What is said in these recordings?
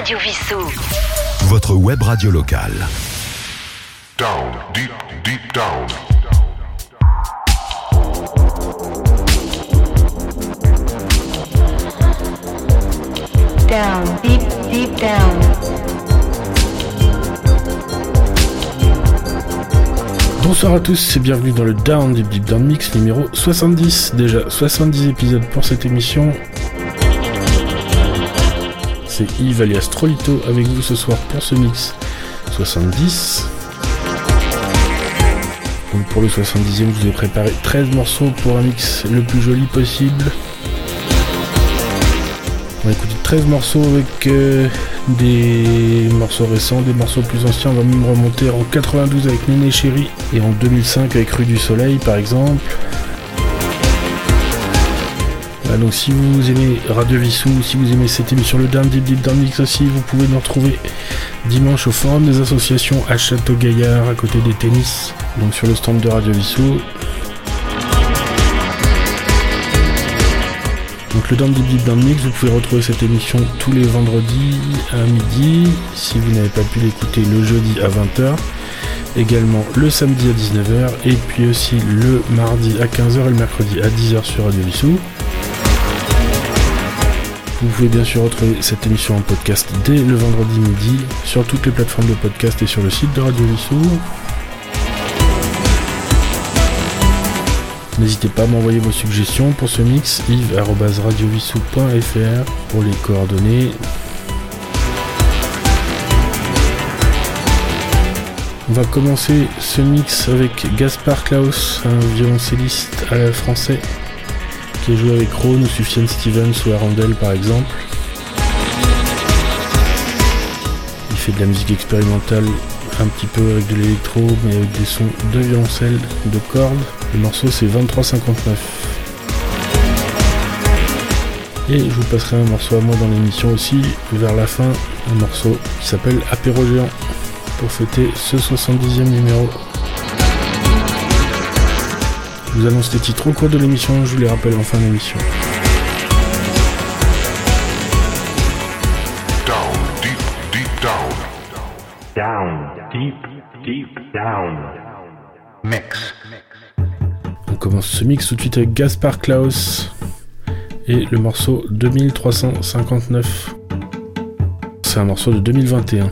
Radio Vissou. Votre web radio locale. Down, deep, deep down. Down, deep, deep down. Bonsoir à tous et bienvenue dans le Down Deep Deep Down Mix numéro 70. Déjà 70 épisodes pour cette émission. C'est Yves alias Trolito avec vous ce soir pour ce mix 70. Donc pour le 70e, je vous ai préparé 13 morceaux pour un mix le plus joli possible. On va écouter 13 morceaux avec euh, des morceaux récents, des morceaux plus anciens. On va même remonter en 92 avec Néné Chéri et en 2005 avec Rue du Soleil par exemple. Voilà, donc si vous aimez Radio Vissou, si vous aimez cette émission Le Down Deep Deep Down aussi, vous pouvez nous retrouver dimanche au forum des associations à Château-Gaillard à côté des tennis, donc sur le stand de Radio Vissou. Donc le Down Deep Deep Down vous pouvez retrouver cette émission tous les vendredis à midi, si vous n'avez pas pu l'écouter le jeudi à 20h, également le samedi à 19h, et puis aussi le mardi à 15h et le mercredi à 10h sur Radio Vissou. Vous pouvez bien sûr retrouver cette émission en podcast dès le vendredi midi sur toutes les plateformes de podcast et sur le site de Radio Vissou. N'hésitez pas à m'envoyer vos suggestions pour ce mix, yves.radiovissou.fr pour les coordonnées. On va commencer ce mix avec Gaspard Klaus, un violoncelliste euh, français a joué avec Ron ou Sufjan Stevens ou Arundel par exemple. Il fait de la musique expérimentale un petit peu avec de l'électro mais avec des sons de violoncelle, de cordes. Le morceau c'est 2359. Et je vous passerai un morceau à moi dans l'émission aussi, vers la fin, un morceau qui s'appelle Apéro Géant, pour fêter ce 70e numéro. Je vous annonce les titres au cours de l'émission, je vous les rappelle en fin d'émission. Down, deep, deep down. Down, deep, deep down. Mix. On commence ce mix tout de suite avec Gaspard Klaus et le morceau 2359. C'est un morceau de 2021.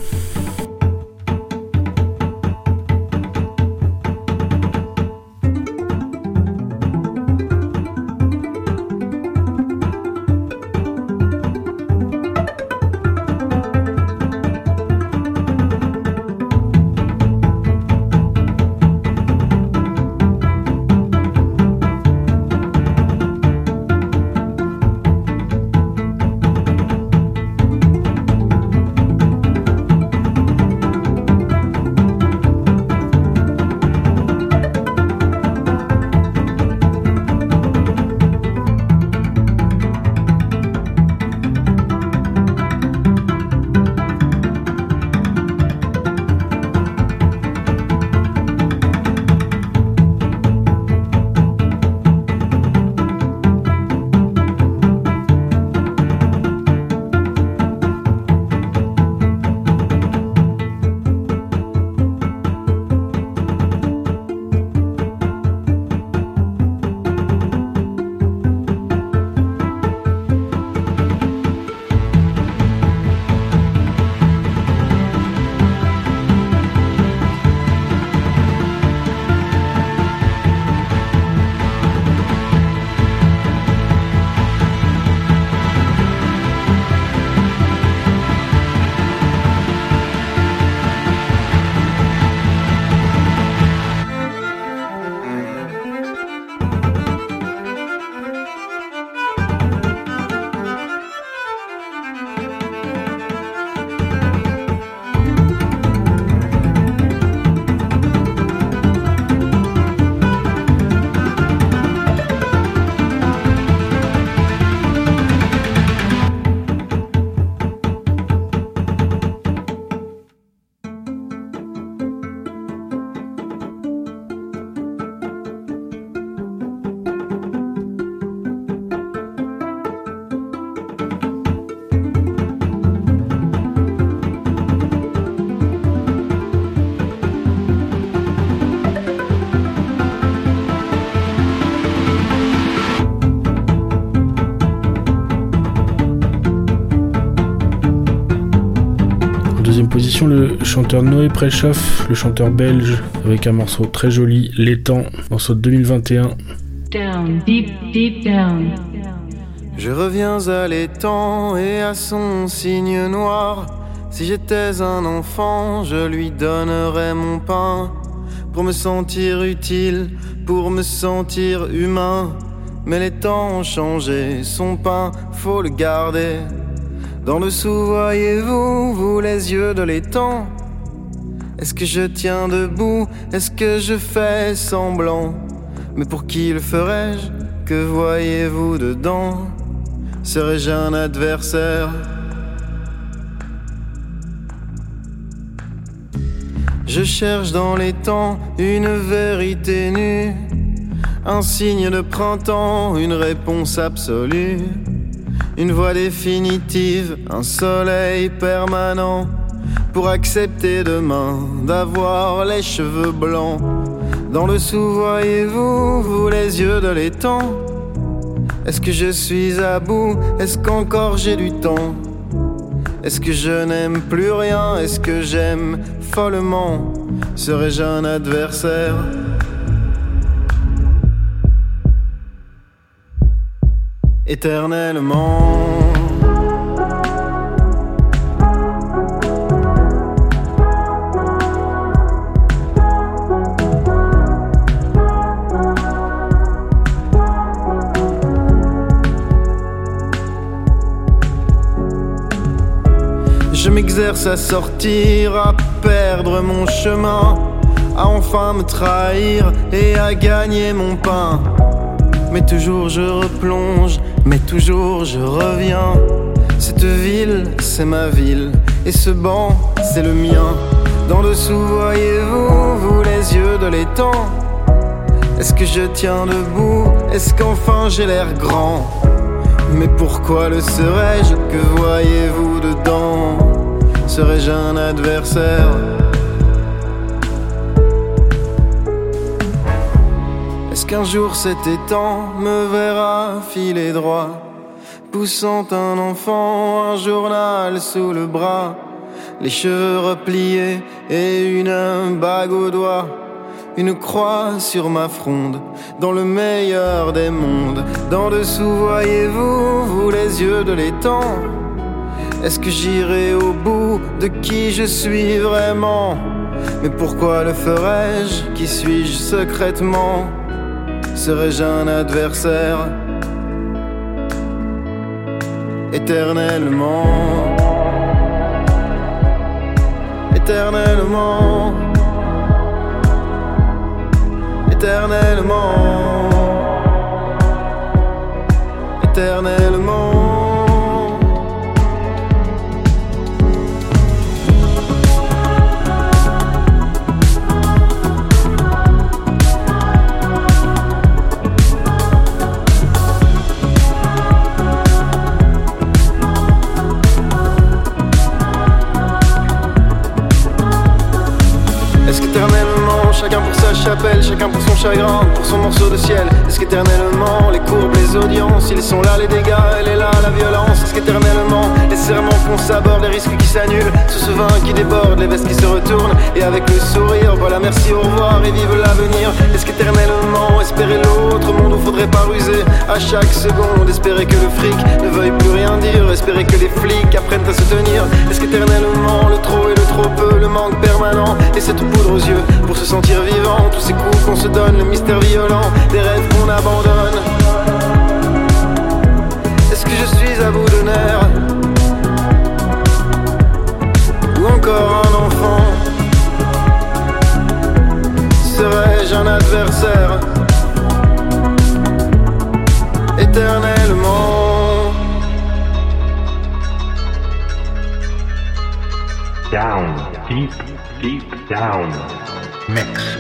Le chanteur Noé Prechoff, le chanteur belge, avec un morceau très joli, L'étang, morceau de 2021. Down, deep, deep down. Je reviens à l'étang et à son signe noir. Si j'étais un enfant, je lui donnerais mon pain pour me sentir utile, pour me sentir humain. Mais les temps ont changé, son pain, faut le garder. Dans le sou, voyez-vous, vous les yeux de l'étang. Est-ce que je tiens debout? Est-ce que je fais semblant? Mais pour qui le ferais-je Que voyez-vous dedans? Serais-je un adversaire? Je cherche dans les temps une vérité nue, un signe de printemps, une réponse absolue, une voie définitive, un soleil permanent, pour accepter demain d'avoir les cheveux blancs. Dans le sou, voyez-vous, vous les yeux de l'étang. Est-ce que je suis à bout? Est-ce qu'encore j'ai du temps? Est-ce que je n'aime plus rien? Est-ce que j'aime follement Serais-je un adversaire? Éternellement Je m'exerce à sortir, à perdre mon chemin, à enfin me trahir et à gagner mon pain. Mais toujours je replonge, mais toujours je reviens. Cette ville, c'est ma ville, et ce banc, c'est le mien. Dans dessous, voyez-vous, vous les yeux de l'étang. Est-ce que je tiens debout? Est-ce qu'enfin j'ai l'air grand? Mais pourquoi le serais-je? Que voyez-vous dedans? Serais-je un adversaire? Qu'un jour cet étang me verra filer droit Poussant un enfant, un journal sous le bras Les cheveux repliés et une bague au doigt une croix sur ma fronde, dans le meilleur des mondes. D'en dessous, voyez-vous, vous les yeux de l'étang? Est-ce que j'irai au bout de qui je suis vraiment? Mais pourquoi le ferais-je? Qui suis-je secrètement? Serais-je un adversaire Éternellement. Éternellement. Éternellement, éternellement. Chapelle, chacun pour son chagrin, pour son morceau de ciel Est-ce qu'éternellement, les courbes, les audiences, ils sont là les dégâts, elle est là la violence? Est-ce qu'éternellement, les serments qu'on s'aborde, les risques qui s'annulent Sous ce vin qui déborde, les vestes qui se retournent Et avec le sourire, voilà merci, au revoir et vive l'avenir. Est-ce qu'éternellement, espérer l'autre monde où faudrait pas ruser À chaque seconde, espérer que le fric ne veuille plus rien dire Espérer que les flics apprennent à se tenir? Est-ce qu'éternellement, le trop et le trop peu, le manque permanent Et cette poudre aux yeux pour se sentir vivant Tous ces coups qu'on se donne, le mystère violent Des rêves abandonne. Est-ce que je suis à bout de Ou encore un enfant? Serais-je un adversaire? Éternellement. Down, deep, deep down. Mix.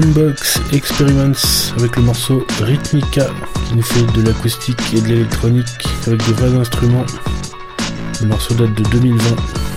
Boombox Experiments avec le morceau Rhythmica qui nous fait de l'acoustique et de l'électronique avec de vrais instruments. Le morceau date de 2020.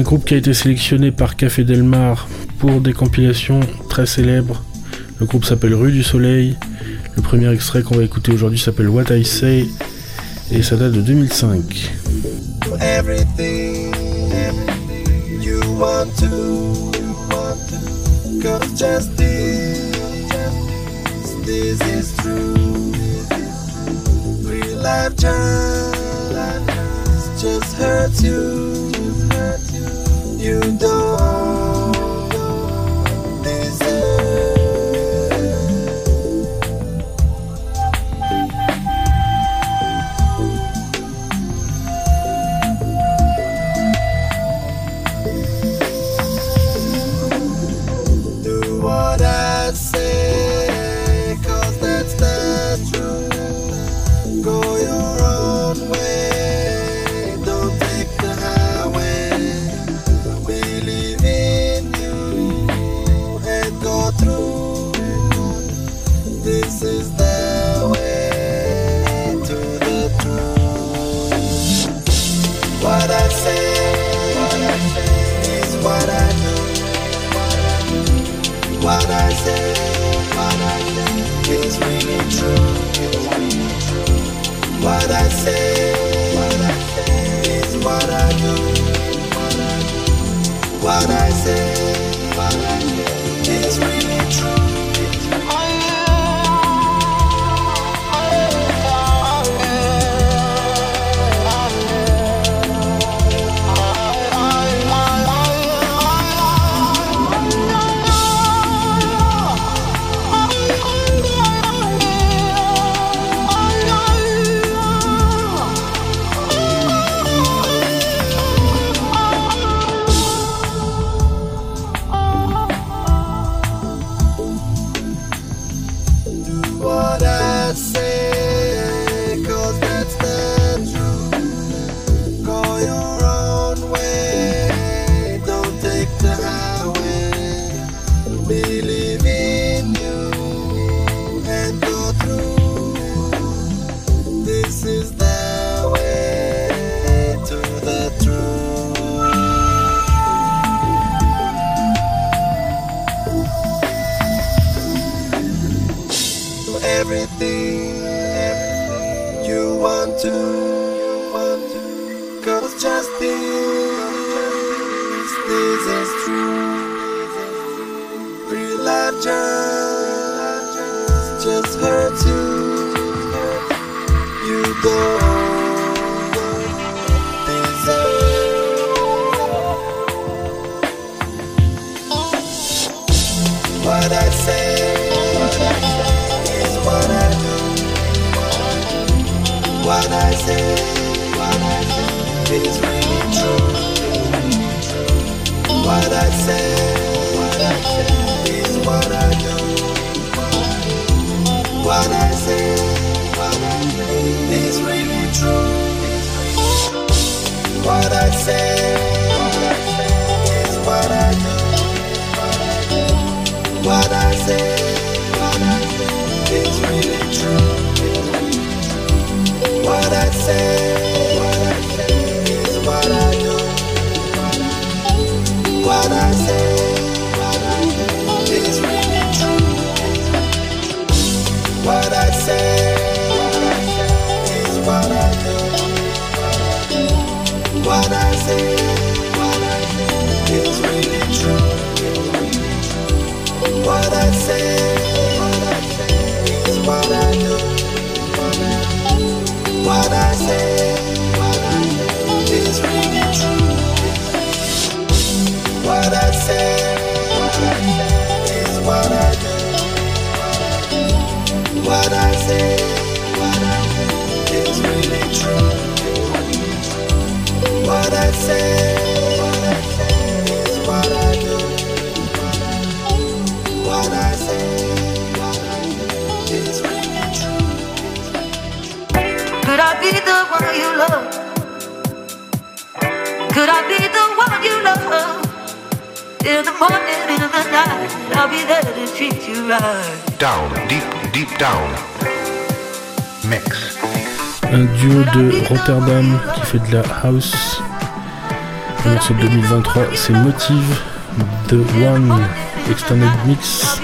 Un groupe qui a été sélectionné par Café Delmar pour des compilations très célèbres. Le groupe s'appelle Rue du Soleil. Le premier extrait qu'on va écouter aujourd'hui s'appelle What I Say et ça date de 2005. everything you want to, cause just this, this is true. Real life just, just hurts you, you don't say, is what I do. What I say, really What I is really true. What I say, what I say is what I do. What I say, is really true. What I say, what I say is what I do. What I say, what I say is what I do. What I say, what I say is really true. What I say, Down, Un duo de Rotterdam qui fait de la house. Le morceau 2023, c'est Motive The One Extended Mix.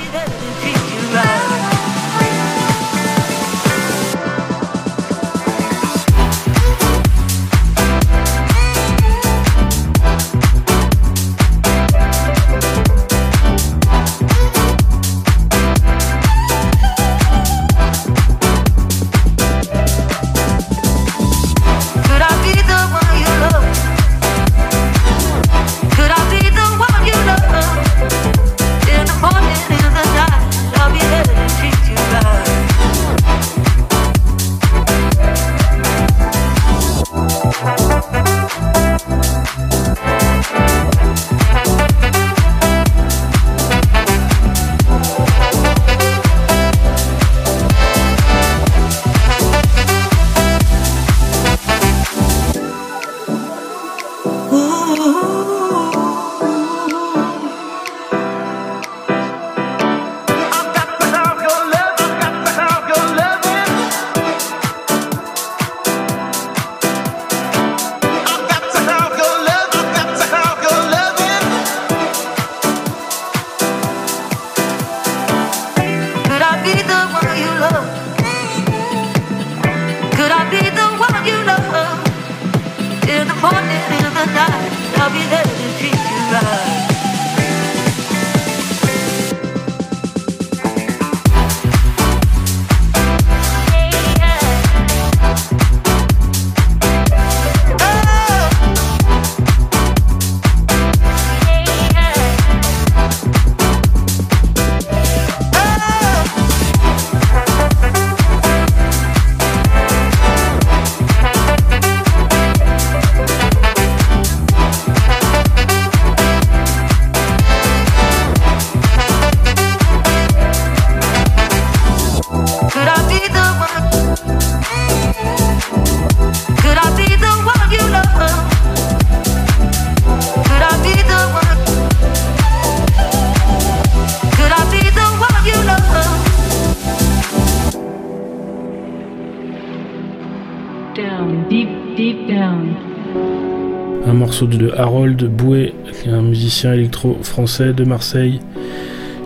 de Harold Bouet, un musicien électro français de Marseille,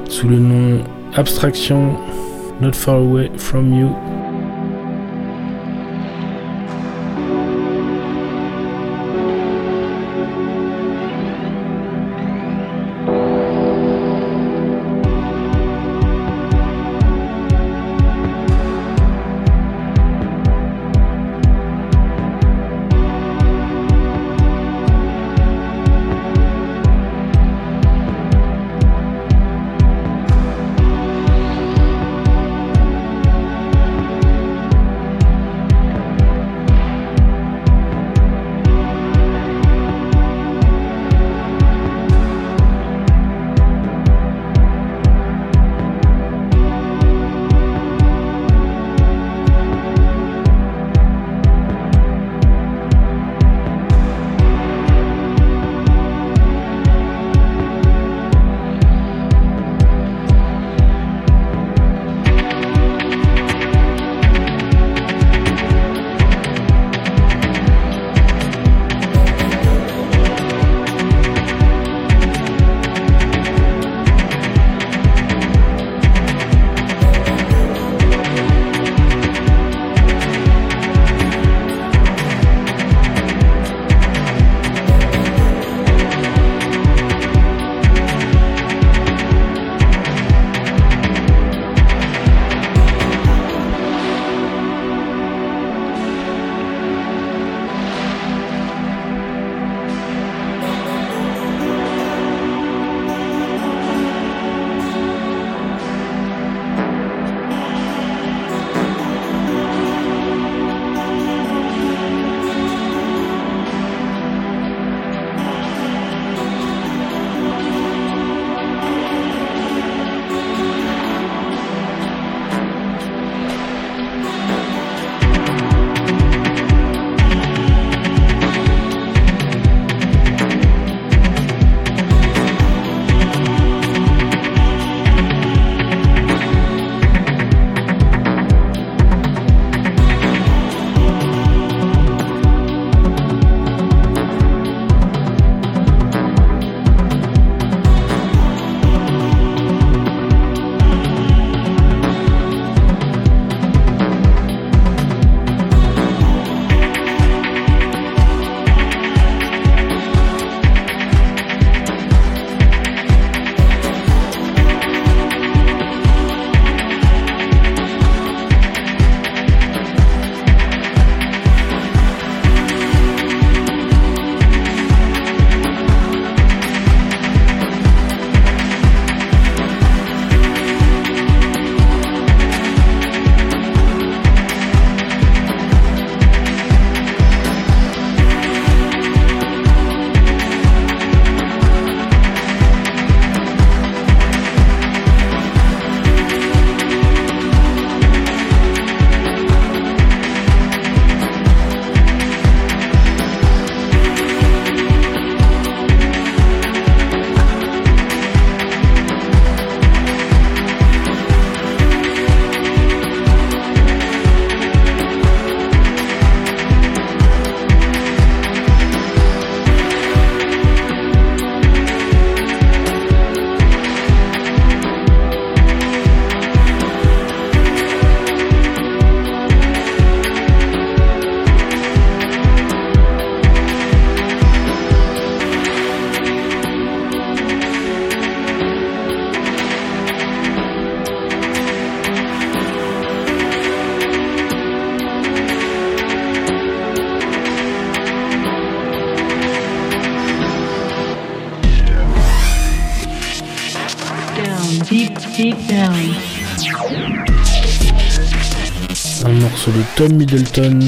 sous le nom Abstraction, Not Far Away From You, morceau de Tom Middleton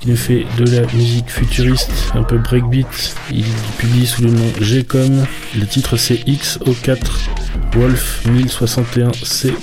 qui nous fait de la musique futuriste, un peu breakbeat. Il publie sous le nom G-Com. Le titre c'est XO4 Wolf 1061C.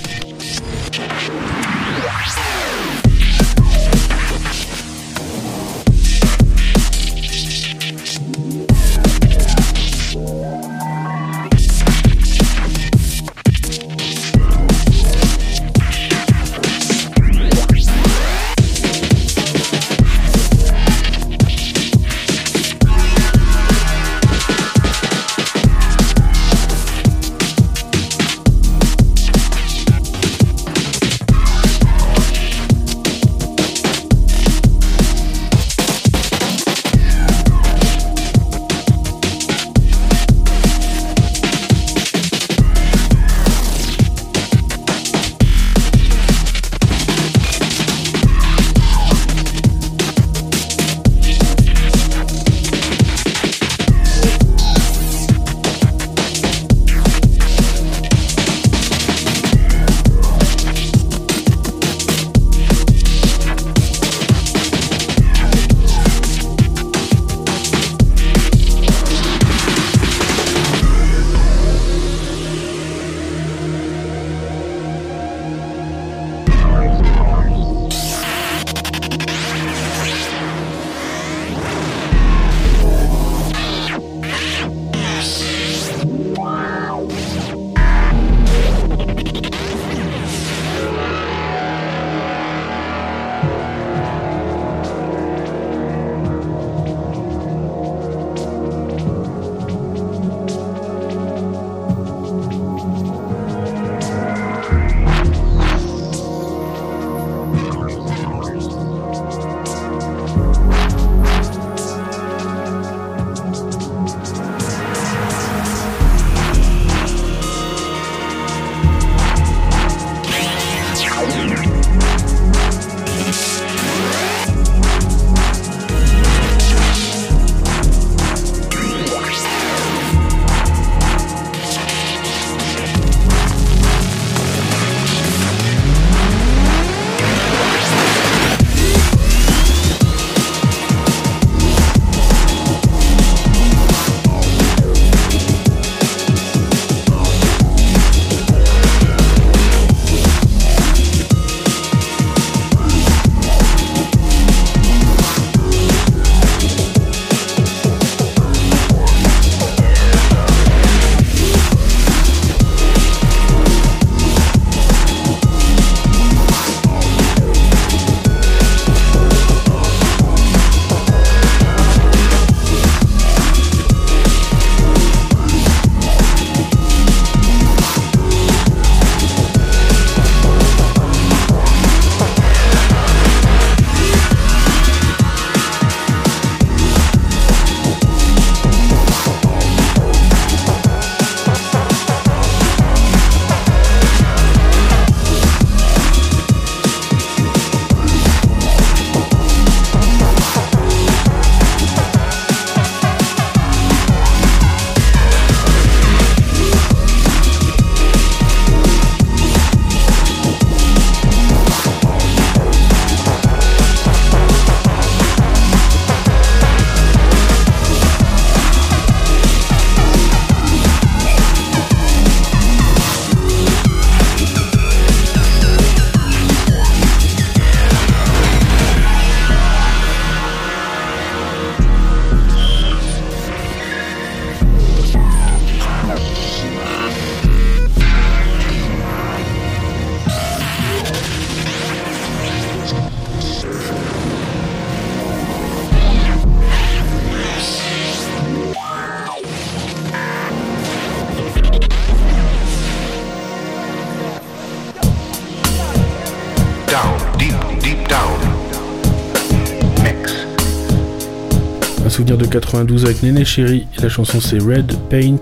92 avec Néné Chéri la chanson c'est Red Paint.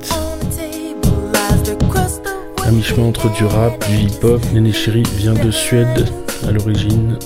À mi-chemin entre du rap, du hip-hop, Néné Chéri vient de Suède à l'origine.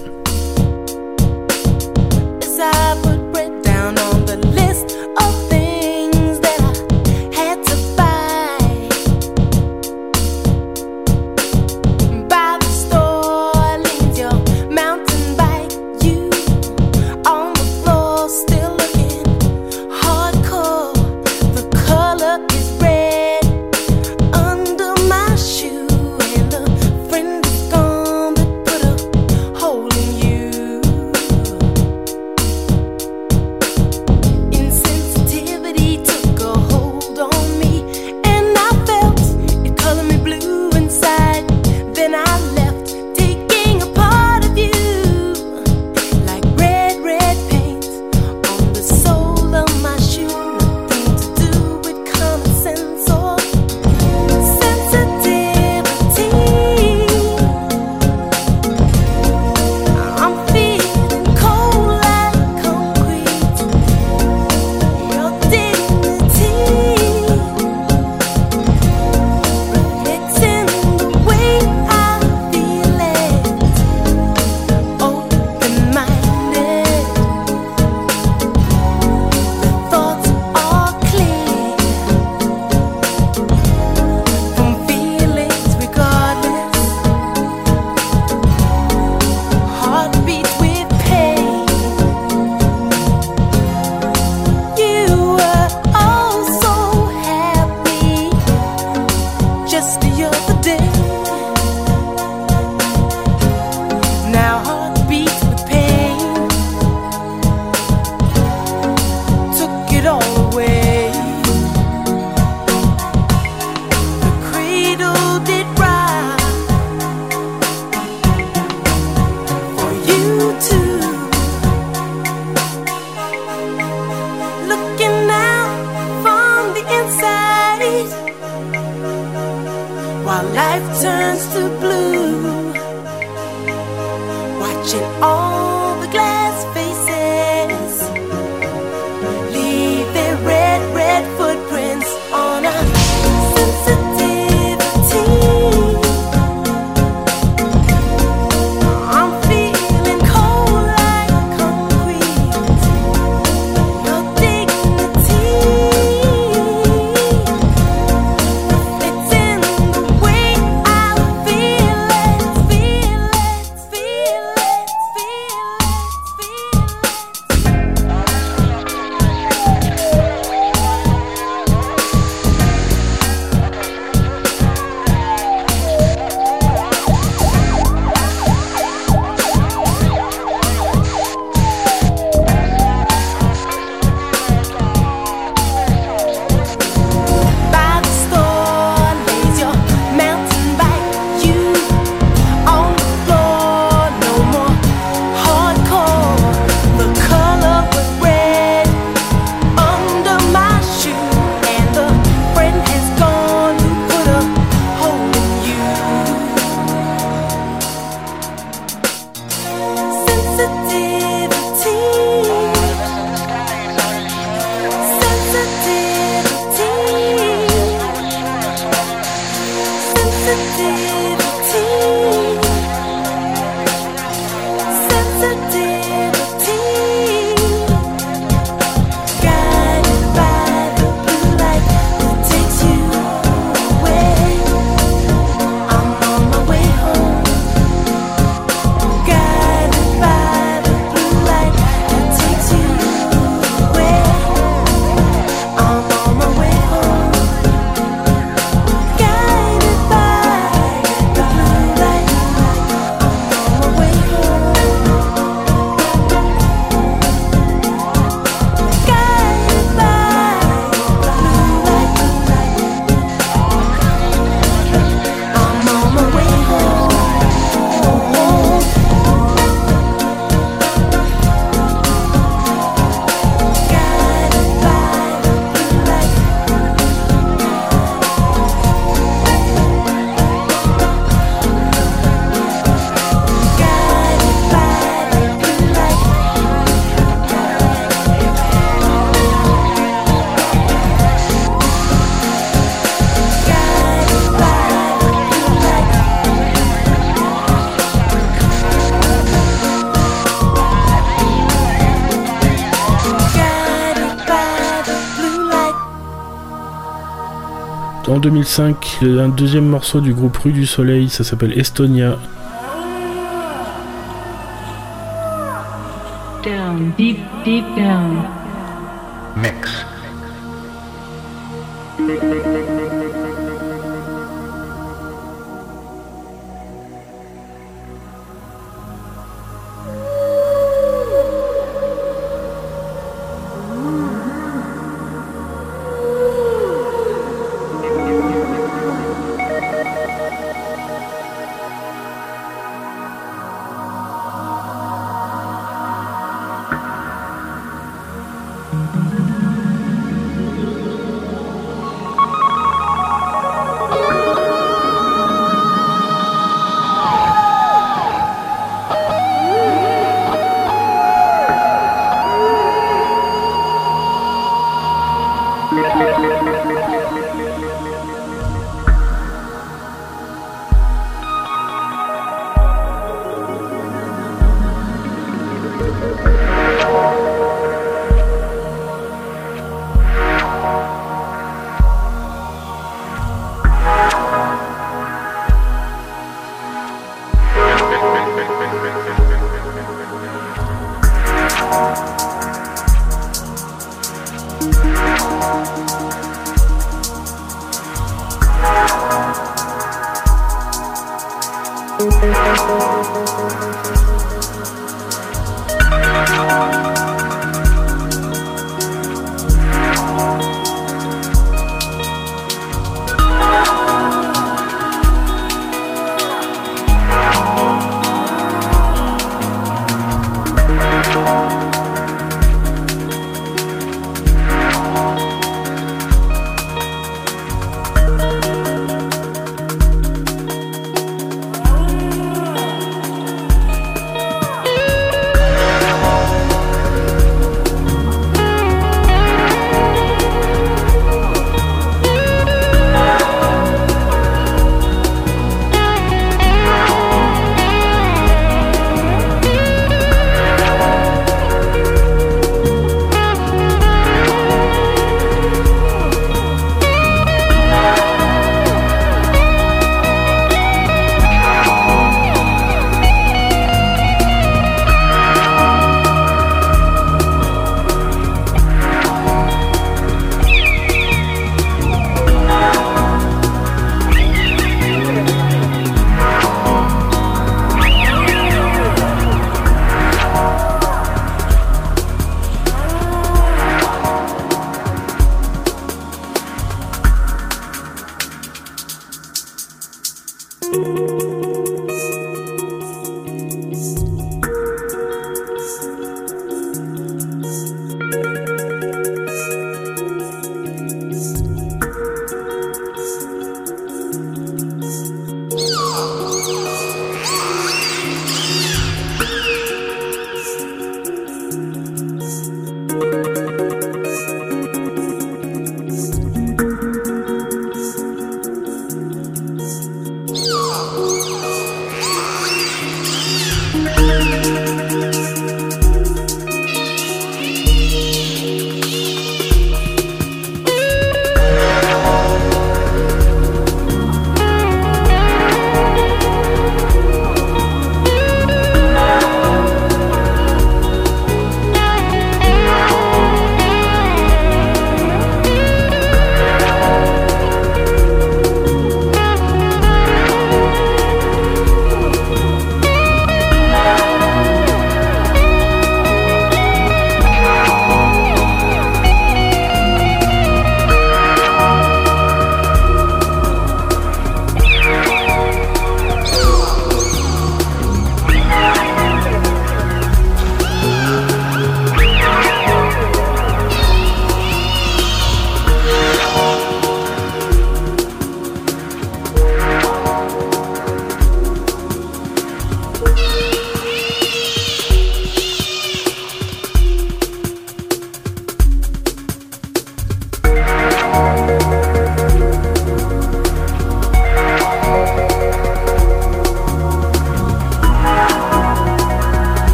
En 2005, un deuxième morceau du groupe Rue du Soleil, ça s'appelle Estonia.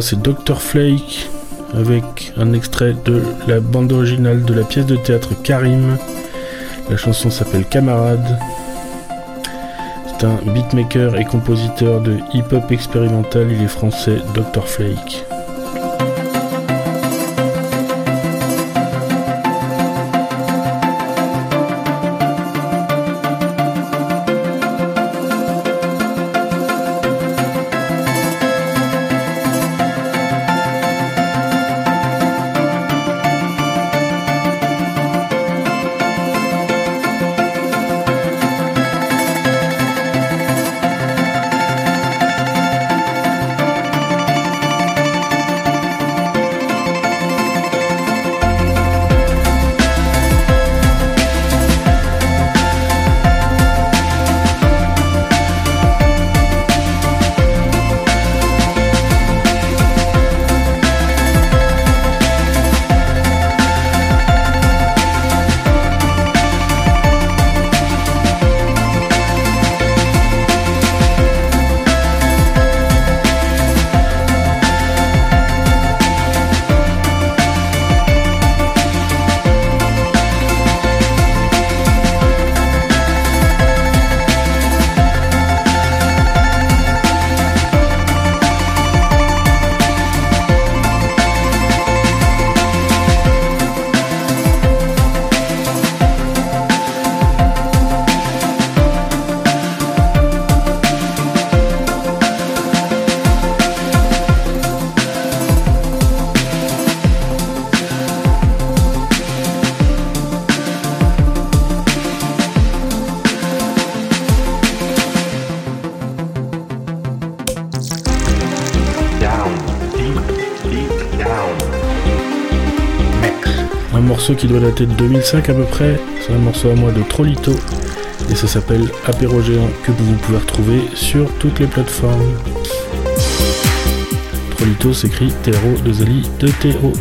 c'est Dr. Flake avec un extrait de la bande originale de la pièce de théâtre Karim. La chanson s'appelle Camarade. C'est un beatmaker et compositeur de hip-hop expérimental. Il est français, Dr. Flake. Doit dater de 2005 à peu près. C'est un morceau à moi de Trollito. Et ça s'appelle Apéro Géant que vous pouvez retrouver sur toutes les plateformes. Trollito s'écrit T-R-O de Zali de T-O.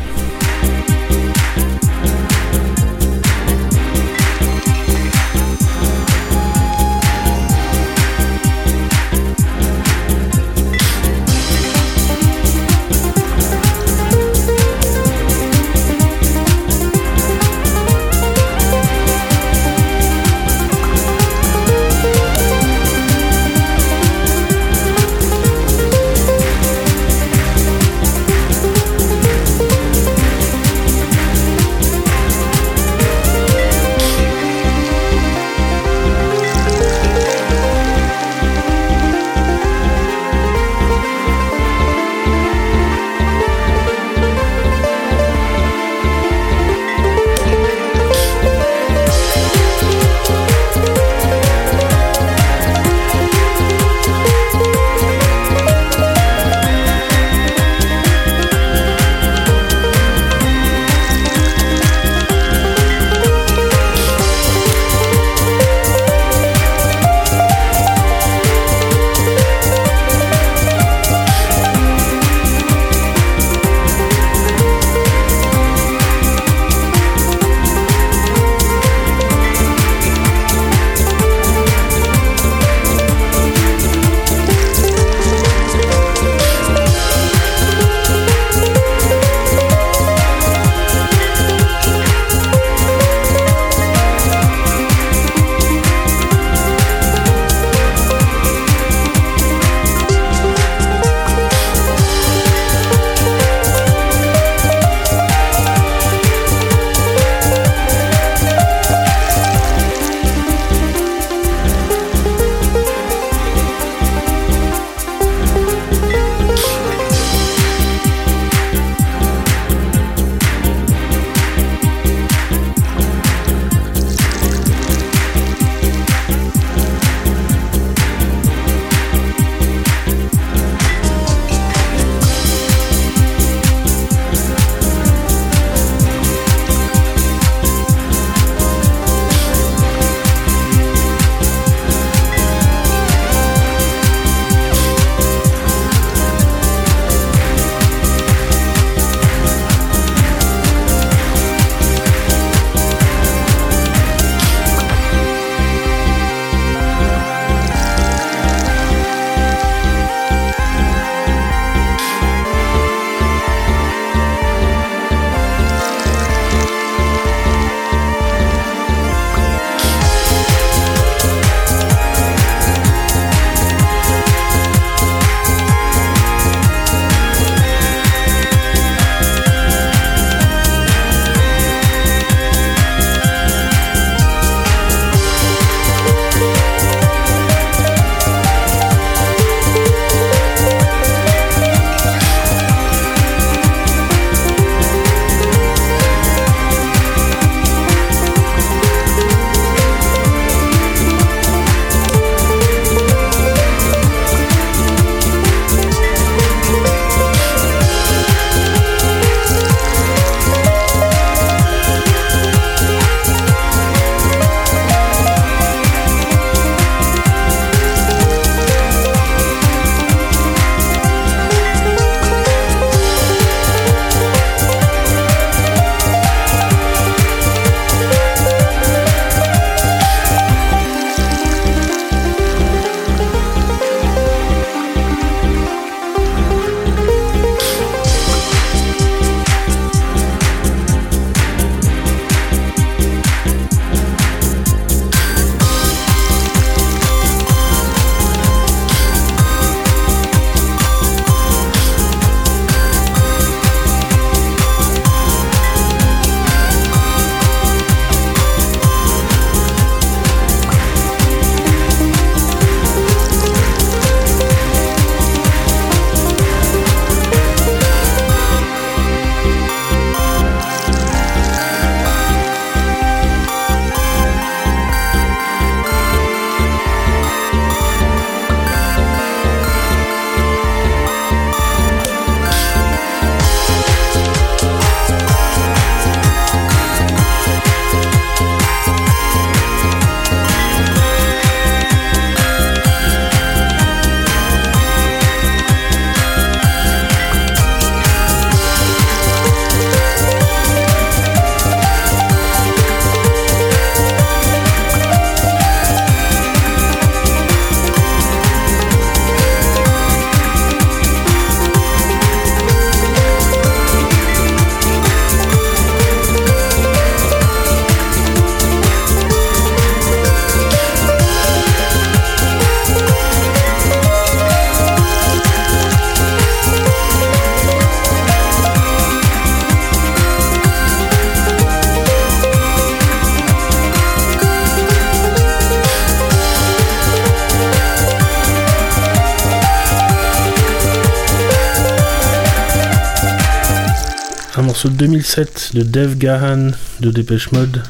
de Dave Gahan de Dépêche Mode.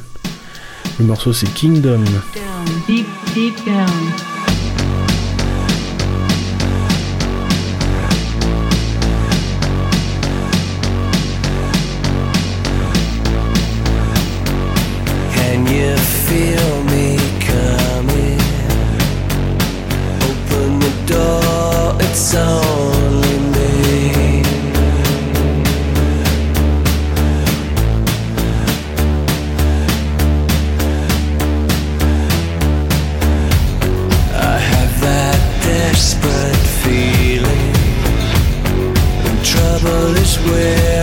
Le morceau c'est Kingdom. square.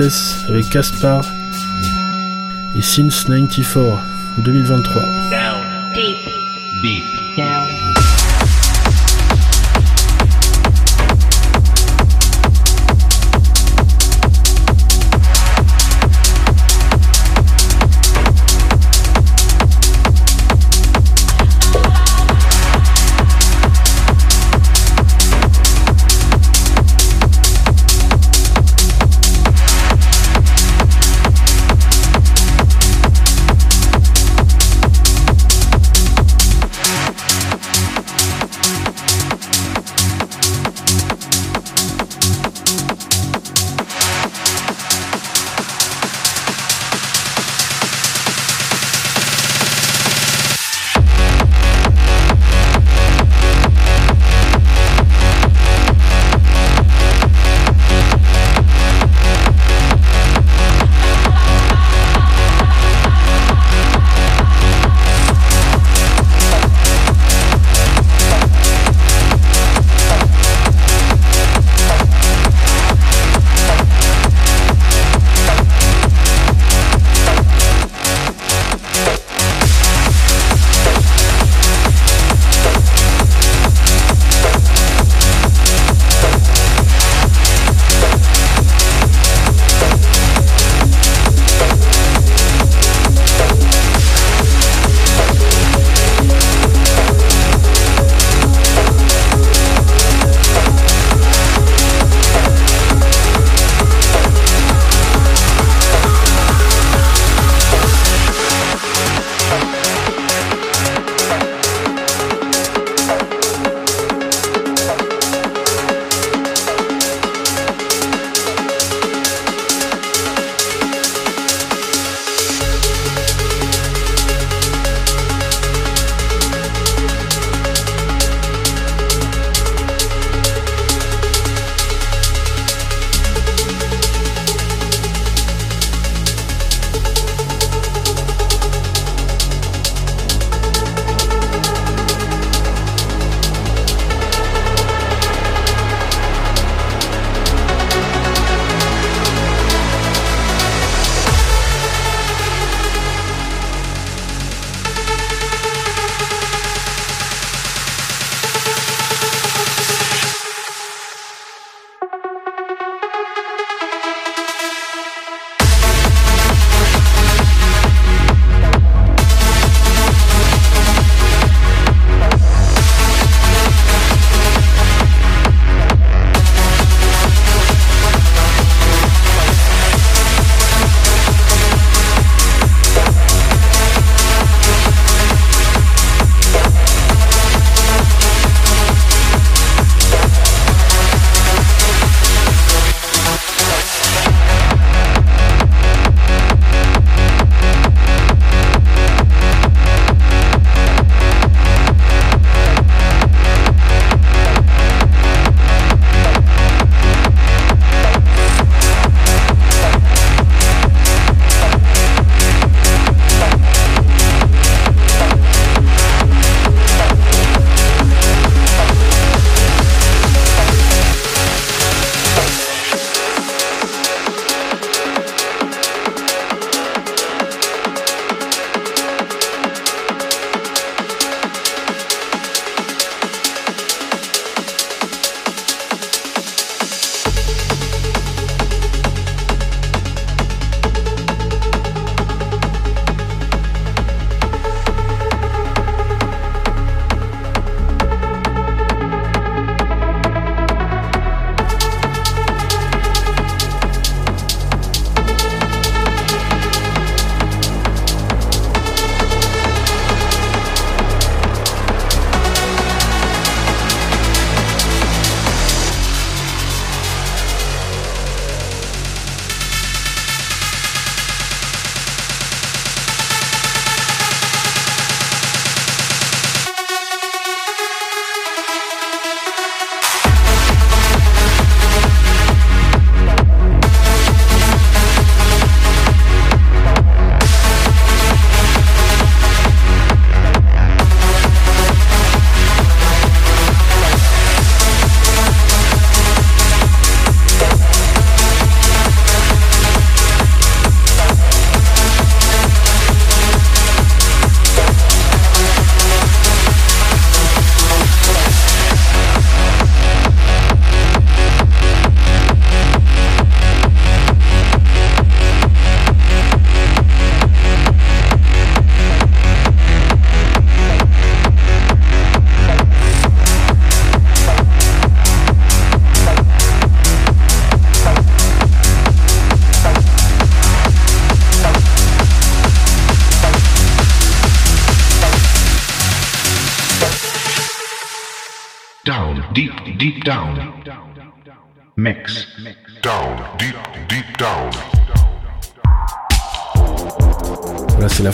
avec Caspar et Since 94 2023. Down, deep, deep.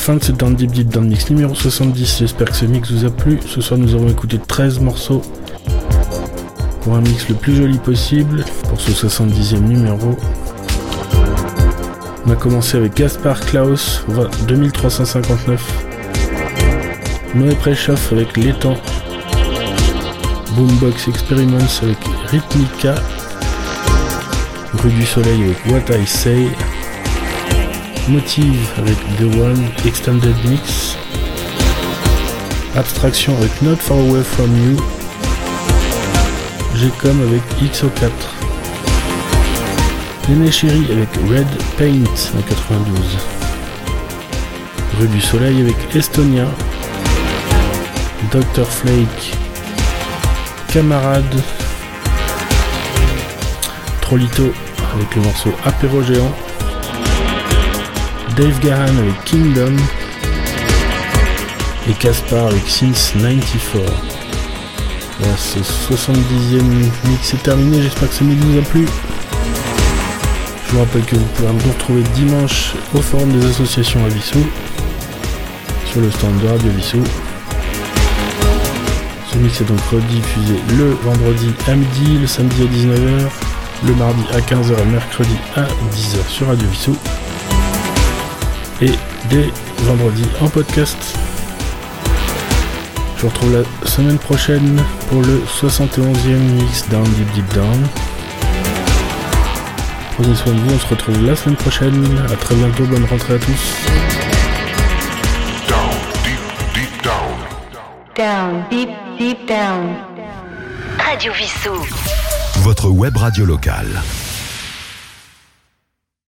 Fin de ce Down Deep Deep Mix numéro 70. J'espère que ce mix vous a plu. Ce soir, nous avons écouté 13 morceaux pour un mix le plus joli possible pour ce 70e numéro. On a commencé avec Gaspar Klaus, 20 2359. Noé Prechoff avec L'étang. Boombox Experiments avec Rhythmica. Rue du Soleil avec What I Say. Motive avec The One Extended Mix. Abstraction avec Not Far Away From You. Gcom avec XO4. Néné avec Red Paint en 92. Rue du Soleil avec Estonia. Dr Flake. Camarade. Trolito avec le morceau Apéro Géant. Dave Gahan avec Kingdom et Caspar avec Since 94. Voilà, ce 70e mix est terminé, j'espère que ce mix vous a plu. Je vous rappelle que vous pouvez nous retrouver dimanche au forum des associations à Vissou, sur le stand de Radio Vissou. Ce mix est donc rediffusé le vendredi à midi, le samedi à 19h, le mardi à 15h et mercredi à 10h sur Radio Vissou et dès vendredi en podcast. Je vous retrouve la semaine prochaine pour le 71e mix Down Deep Deep Down. Prenez soin de vous, on se retrouve la semaine prochaine. A très bientôt, bonne rentrée à tous. Down, deep, deep down. Down, deep, deep down. Radio Vissou. Votre web radio locale.